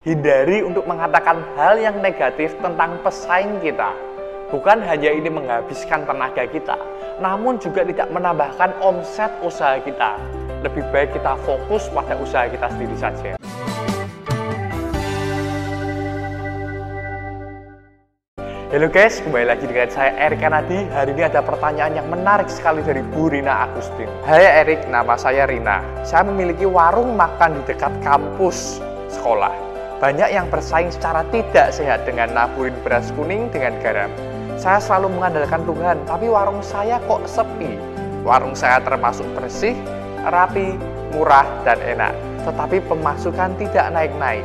Hindari untuk mengatakan hal yang negatif tentang pesaing kita. Bukan hanya ini menghabiskan tenaga kita, namun juga tidak menambahkan omset usaha kita. Lebih baik kita fokus pada usaha kita sendiri saja. Halo guys, kembali lagi dengan saya Erik Kanadi. Hari ini ada pertanyaan yang menarik sekali dari Bu Rina Agustin. Hai Erik, nama saya Rina. Saya memiliki warung makan di dekat kampus sekolah. Banyak yang bersaing secara tidak sehat dengan naburin beras kuning dengan garam. Saya selalu mengandalkan Tuhan, tapi warung saya kok sepi. Warung saya termasuk bersih, rapi, murah, dan enak. Tetapi pemasukan tidak naik-naik.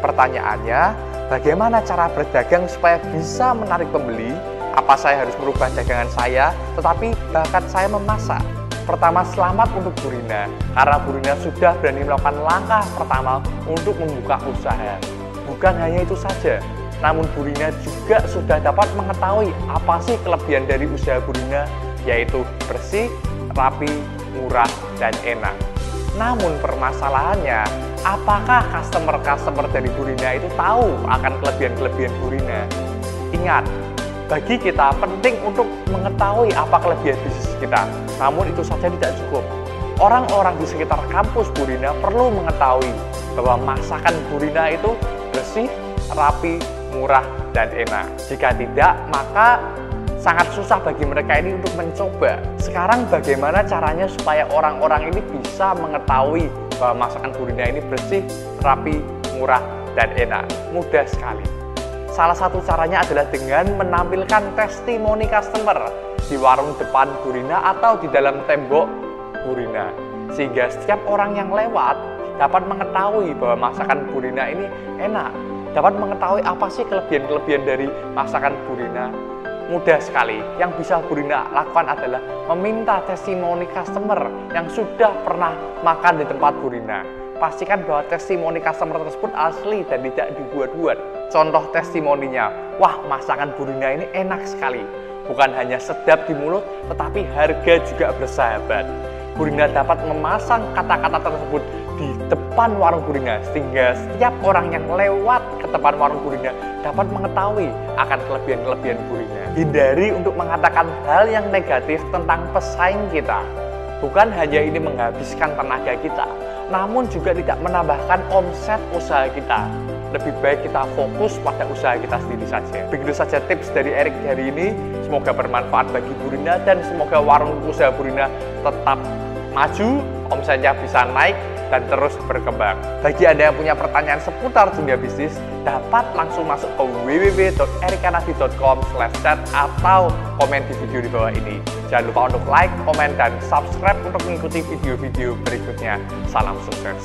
Pertanyaannya, bagaimana cara berdagang supaya bisa menarik pembeli? Apa saya harus merubah dagangan saya, tetapi bakat saya memasak? Pertama, selamat untuk Burina, karena Burina sudah berani melakukan langkah pertama untuk membuka usaha. Bukan hanya itu saja, namun Burina juga sudah dapat mengetahui apa sih kelebihan dari usaha Burina, yaitu bersih, rapi, murah, dan enak. Namun permasalahannya, apakah customer-customer dari Burina itu tahu akan kelebihan-kelebihan Burina? Ingat, bagi kita penting untuk mengetahui apa kelebihan bisnis kita. Namun itu saja tidak cukup. Orang-orang di sekitar kampus Burina perlu mengetahui bahwa masakan Burina itu bersih, rapi, murah, dan enak. Jika tidak, maka sangat susah bagi mereka ini untuk mencoba. Sekarang bagaimana caranya supaya orang-orang ini bisa mengetahui bahwa masakan Burina ini bersih, rapi, murah, dan enak? Mudah sekali. Salah satu caranya adalah dengan menampilkan testimoni customer di warung depan Burina atau di dalam tembok Burina. Sehingga setiap orang yang lewat dapat mengetahui bahwa masakan Burina ini enak. Dapat mengetahui apa sih kelebihan-kelebihan dari masakan Burina. Mudah sekali. Yang bisa Burina lakukan adalah meminta testimoni customer yang sudah pernah makan di tempat Burina pastikan bahwa testimoni customer tersebut asli dan tidak dibuat-buat. Contoh testimoninya, wah masakan Burina ini enak sekali. Bukan hanya sedap di mulut, tetapi harga juga bersahabat. Burina dapat memasang kata-kata tersebut di depan warung Burina sehingga setiap orang yang lewat ke depan warung Burina dapat mengetahui akan kelebihan-kelebihan Burina. Hindari untuk mengatakan hal yang negatif tentang pesaing kita. Bukan hanya ini menghabiskan tenaga kita, namun juga tidak menambahkan omset usaha kita. Lebih baik kita fokus pada usaha kita sendiri saja. Begitu saja tips dari Erik hari ini. Semoga bermanfaat bagi Burina dan semoga warung usaha Burina tetap maju, omsetnya bisa naik, dan terus berkembang. Bagi Anda yang punya pertanyaan seputar dunia bisnis, dapat langsung masuk ke www.erikanadi.com chat atau komen di video di bawah ini. Jangan lupa untuk like, komen, dan subscribe untuk mengikuti video-video berikutnya. Salam sukses!